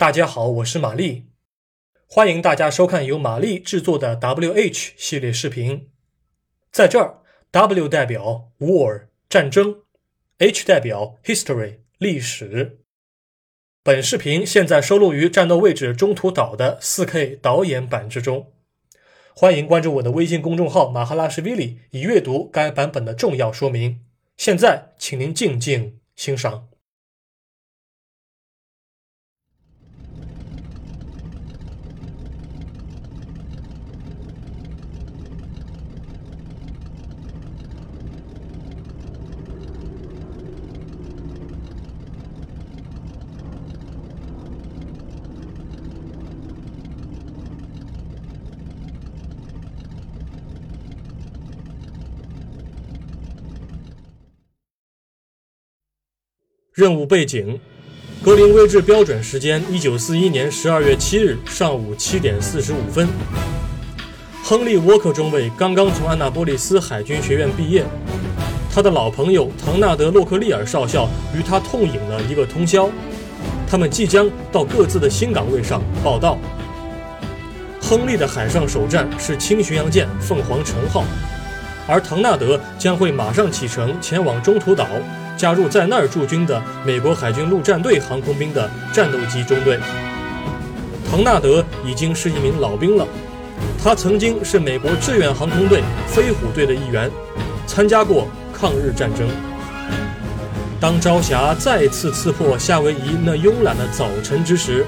大家好，我是玛丽，欢迎大家收看由玛丽制作的 WH 系列视频。在这儿，W 代表 War 战争，H 代表 History 历史。本视频现在收录于《战斗位置中途岛》的 4K 导演版之中。欢迎关注我的微信公众号马哈拉什维里，以阅读该版本的重要说明。现在，请您静静欣赏。任务背景：格林威治标准时间一九四一年十二月七日上午七点四十五分。亨利·沃克中尉刚刚从安纳波利斯海军学院毕业，他的老朋友唐纳德·洛克利尔少校与他痛饮了一个通宵。他们即将到各自的新岗位上报道。亨利的海上首战是轻巡洋舰“凤凰城号”，而唐纳德将会马上启程前往中途岛。加入在那儿驻军的美国海军陆战队航空兵的战斗机中队。唐纳德已经是一名老兵了，他曾经是美国志愿航空队飞虎队的一员，参加过抗日战争。当朝霞再次刺破夏威夷那慵懒的早晨之时，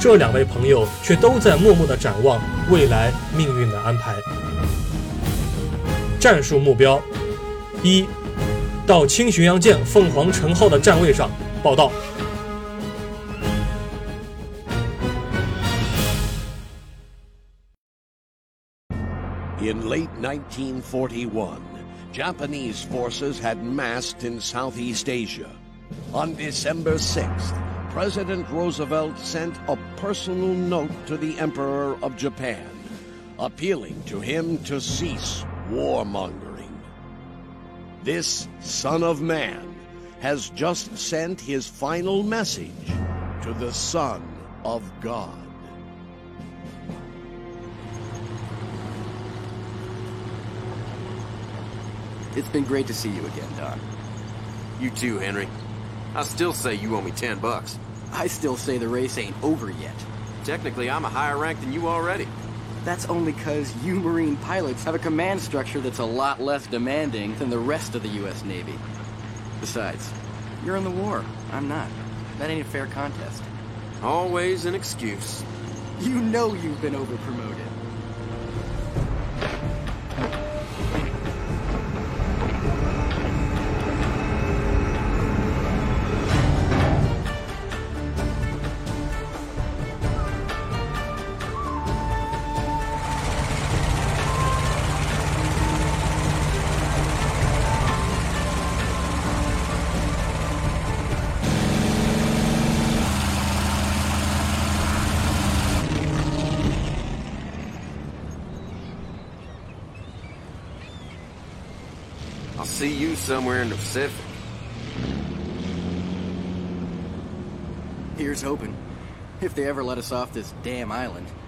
这两位朋友却都在默默地展望未来命运的安排。战术目标一。到轻巡洋舰“凤凰城号”的站位上报道。In late 1941, Japanese forces had massed in Southeast Asia. On December 6th, President Roosevelt sent a personal note to the Emperor of Japan, appealing to him to cease warmongering. This Son of Man has just sent his final message to the Son of God. It's been great to see you again, Don. You too, Henry. I still say you owe me ten bucks. I still say the race ain't over yet. Technically, I'm a higher rank than you already. That's only because you Marine pilots have a command structure that's a lot less demanding than the rest of the U.S. Navy. Besides, you're in the war. I'm not. That ain't a fair contest. Always an excuse. You know you've been overpromoted. Somewhere in the Pacific. Here's hoping. If they ever let us off this damn island. “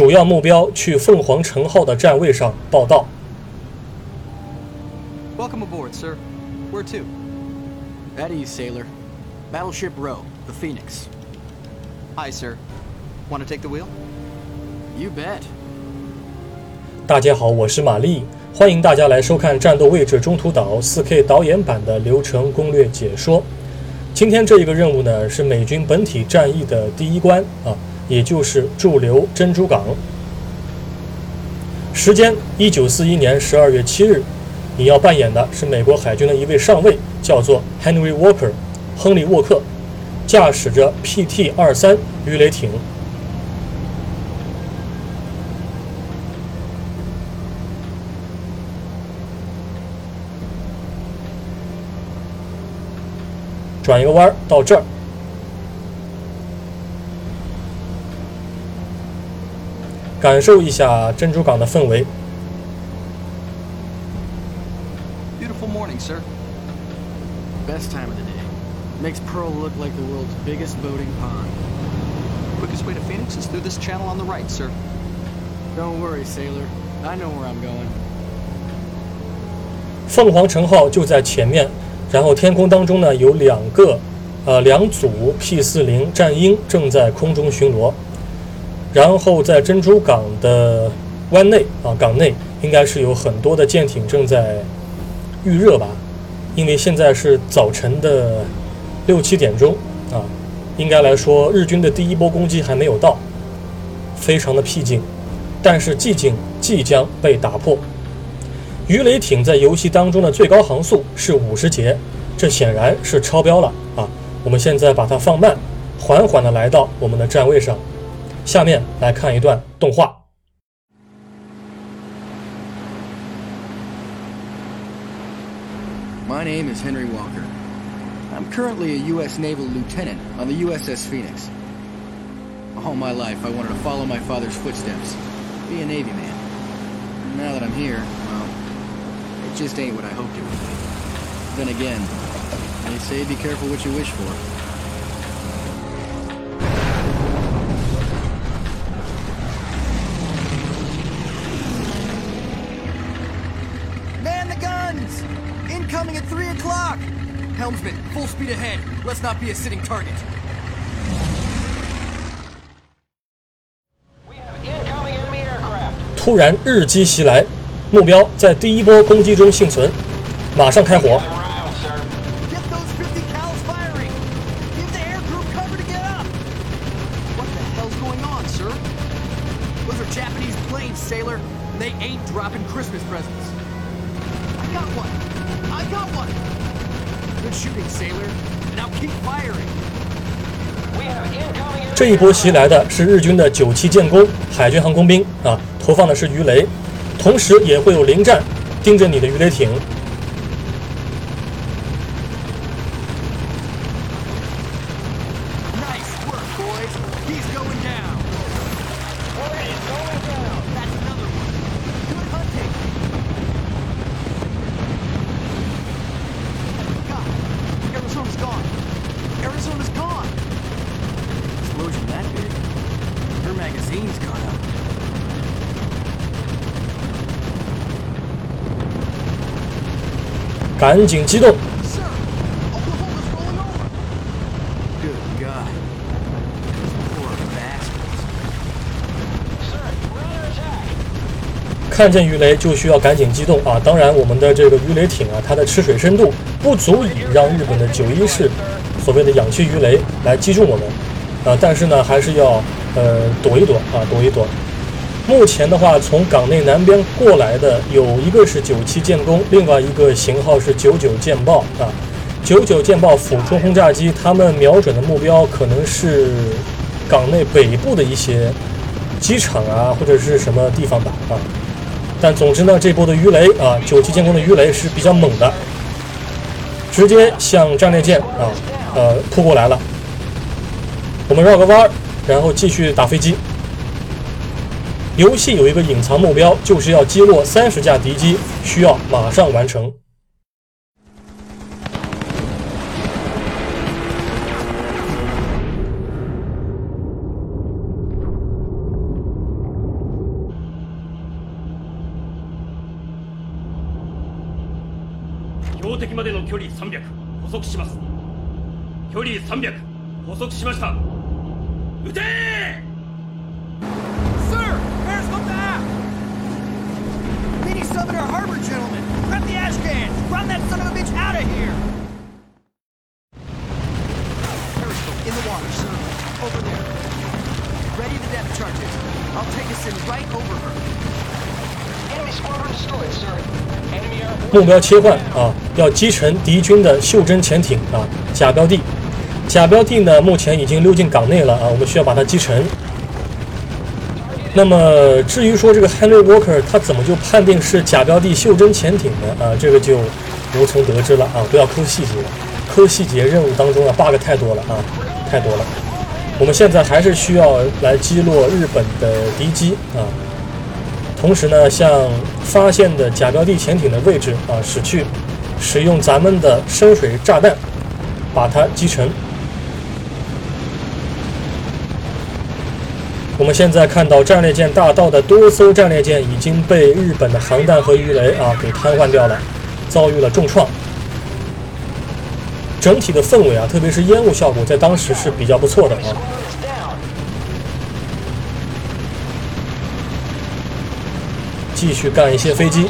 主要目标去凤凰城号的站位上报道。” Welcome aboard, sir. Where to? At ease, sailor. Battleship Row, the Phoenix. Hi, sir. Want to take the wheel? You bet. 大家好，我是玛丽，欢迎大家来收看《战斗位置中途岛》4K 导演版的流程攻略解说。今天这一个任务呢，是美军本体战役的第一关啊，也就是驻留珍珠港。时间一九四一年十二月七日，你要扮演的是美国海军的一位上尉，叫做 Henry Walker，亨利·沃克，驾驶着 PT 二三鱼雷艇。转一个弯儿到这儿，感受一下珍珠港的氛围。Beautiful morning, sir. Best time of the day. Makes Pearl look like the world's biggest boating pond. Quickest way to Phoenix is through this channel on the right, sir. Don't worry, sailor. I know where I'm going. 凤凰城号就在前面，然后天空当中呢有两个，呃两组 P 四零战鹰正在空中巡逻，然后在珍珠港的湾内啊港内应该是有很多的舰艇正在预热吧，因为现在是早晨的六七点钟啊，应该来说日军的第一波攻击还没有到，非常的僻静，但是寂静即将被打破。鱼雷艇在游戏当中的最高航速是五十节，这显然是超标了啊！我们现在把它放慢，缓缓地来到我们的站位上。下面来看一段动画。 My name is Henry Walker. I'm currently a U.S. Naval lieutenant on the USS Phoenix. All my life, I wanted to follow my father's footsteps, be a Navy man. Now that I'm here, well, it just ain't what I hoped it would be. Then again, they say be careful what you wish for. at 3 o'clock! Helmsman, full speed ahead. Let's not be a sitting target. We have incoming enemy aircraft. 突然日机袭来，目标在第一波攻击中幸存，马上开火。 Around, sir. Get those 50 cals firing! Give the air crew cover to get up! What the hell's going on, sir? Those are Japanese planes, sailor. and They ain't dropping Christmas presents. I got one! Got one! Good shooting, sailor. Now keep firing! We have incoming 这一波袭来的是日军的九七舰攻海军航空兵啊，投放的是鱼雷，同时也会有零战盯着你的鱼雷艇。Nice work, boys! He's going down! He's going down. That's 赶紧机动！看见鱼雷就需要赶紧机动啊！当然，我们的这个鱼雷艇啊，它的吃水深度不足以让日本的九一式所谓的氧气鱼雷来击中我们啊，但是呢，还是要呃躲一躲啊，躲一躲。目前的话，从港内南边过来的有一个是九七舰攻，另外一个型号是九九舰爆啊。九九舰爆俯冲轰炸机，他们瞄准的目标可能是港内北部的一些机场啊，或者是什么地方吧啊。但总之呢，这波的鱼雷啊，九七舰攻的鱼雷是比较猛的，直接向战列舰啊呃扑过来了。我们绕个弯儿，然后继续打飞机。游戏有一个隐藏目标，就是要击落三十架敌机，需要马上完成。 標的までの距離300補足します距離300補足しました撃て Run that son of a bitch out of here! Periscope in the water, sir. Over there. Ready the depth charges. I'll take us in right over her. Squadron destroyed, sir. Enemy airborne. 目标切换啊，要击沉敌军的袖珍潜艇啊，假标的。假标的呢，目前已经溜进港内了啊，我们需要把它击沉。那么至于说这个 Henry Walker 他怎么就判定是假标的袖珍潜艇呢？啊，这个就无从得知了啊，不要抠细节，抠细节任务当中啊 bug 太多了啊，太多了。我们现在还是需要来击落日本的敌机啊。同时呢，向发现的假标的潜艇的位置啊驶去，使用咱们的深水炸弹把它击沉。我们现在看到战列舰大道的多艘战列舰已经被日本的航弹和鱼雷啊给瘫痪掉了，遭遇了重创。整体的氛围啊，特别是烟雾效果，在当时是比较不错的啊。继续干一些飞机。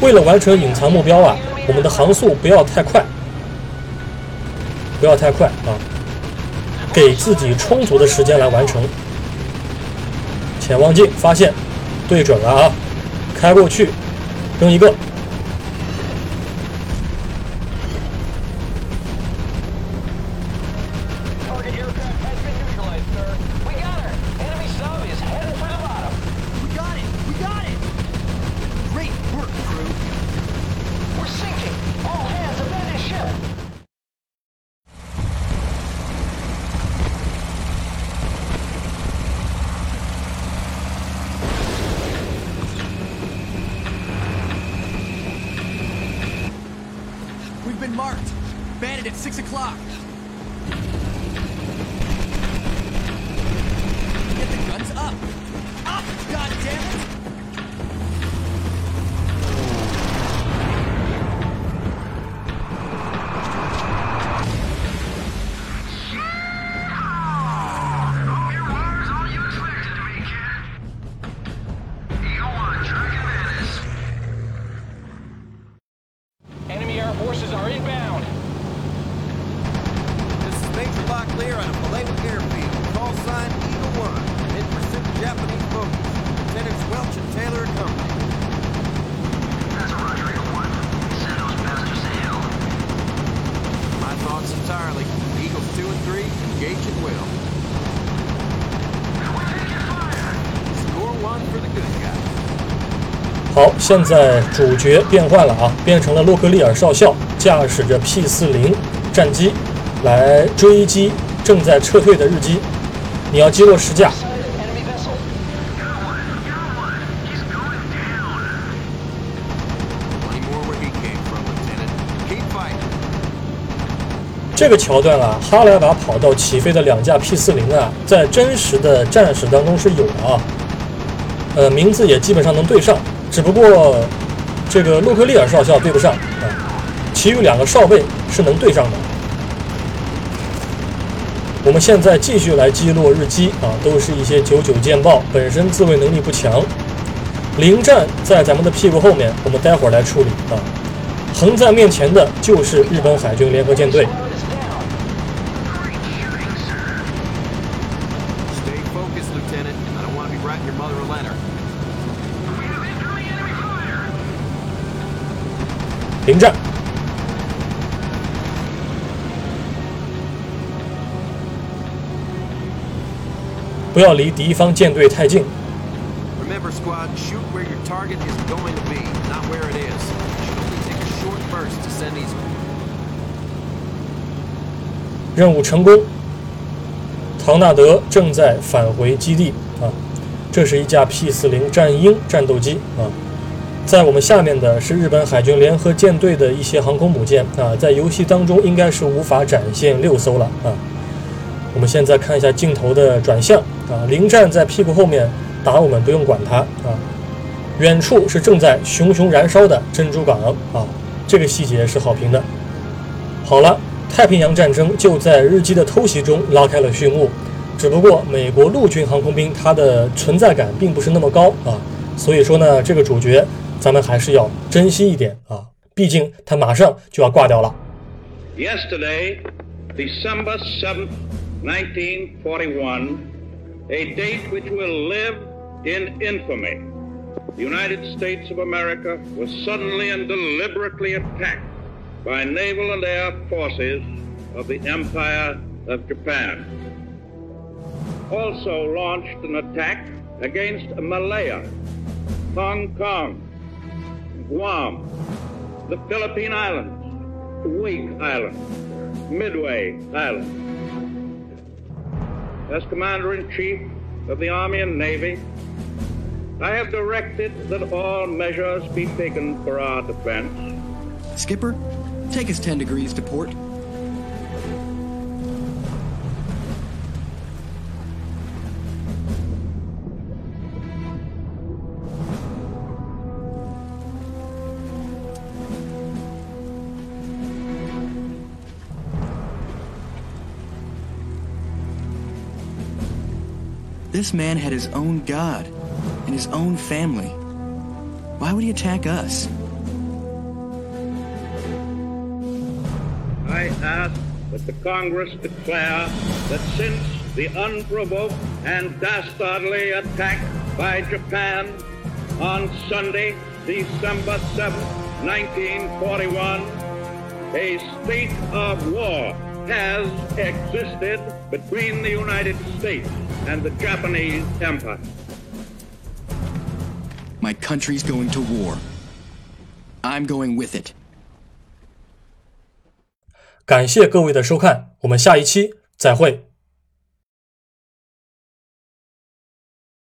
为了完成隐藏目标啊，我们的航速不要太快，不要太快啊，给自己充足的时间来完成。潜望镜发现，对准了啊，开过去，扔一个。好，现在主角变换了啊，变成了洛克利尔少校，驾驶着 P 四零战机来追击正在撤退的日机。你要击落十架，这个桥段啊，哈莱瓦跑道起飞的两架 P 四零啊，在真实的战史当中是有的啊，呃，名字也基本上能对上，只不过这个洛克利尔少校对不上啊，其余两个少尉是能对上的。我们现在继续来击落日机啊，都是一些九九舰爆，本身自卫能力不强。零战在咱们的屁股后面，我们待会儿来处理啊。横在面前的就是日本海军联合舰队。不要离敌方舰队太近。Remember squad shoot where your target is going to be not where it is. 任务成功。唐纳德正在返回基地啊这是一架 p 四零战鹰战斗机啊在我们下面的是日本海军联合舰队的一些航空母舰啊在游戏当中应该是无法展现六艘了啊。我们现在看一下镜头的转向。啊，零战在屁股后面打我们，不用管它啊。远处是正在熊熊燃烧的珍珠港啊，这个细节是好评的。好了，太平洋战争就在日机的偷袭中拉开了序幕。只不过美国陆军航空兵它的存在感并不是那么高啊，所以说呢，这个主角咱们还是要珍惜一点啊，毕竟他马上就要挂掉了。Yesterday, December 7, 1941, a date which will live in infamy. The United States of America was suddenly and deliberately attacked by naval and air forces of the Empire of Japan. Also launched an attack against Malaya, Hong Kong, Guam, the Philippine Islands, Wake Island, Midway Island. As Commander in Chief of the Army and Navy, I have directed that all measures be taken for our defense. Skipper, take us 10 degrees to port. This man had his own god and his own family. Why would he attack us? I ask that the Congress declare that since the unprovoked and dastardly attack by Japan on Sunday, December 7, 1941, a state of war has existed between the United States and the Japanese Empire. My country's going to war. I'm going with it. 感谢各位的收看，我们下一期再会。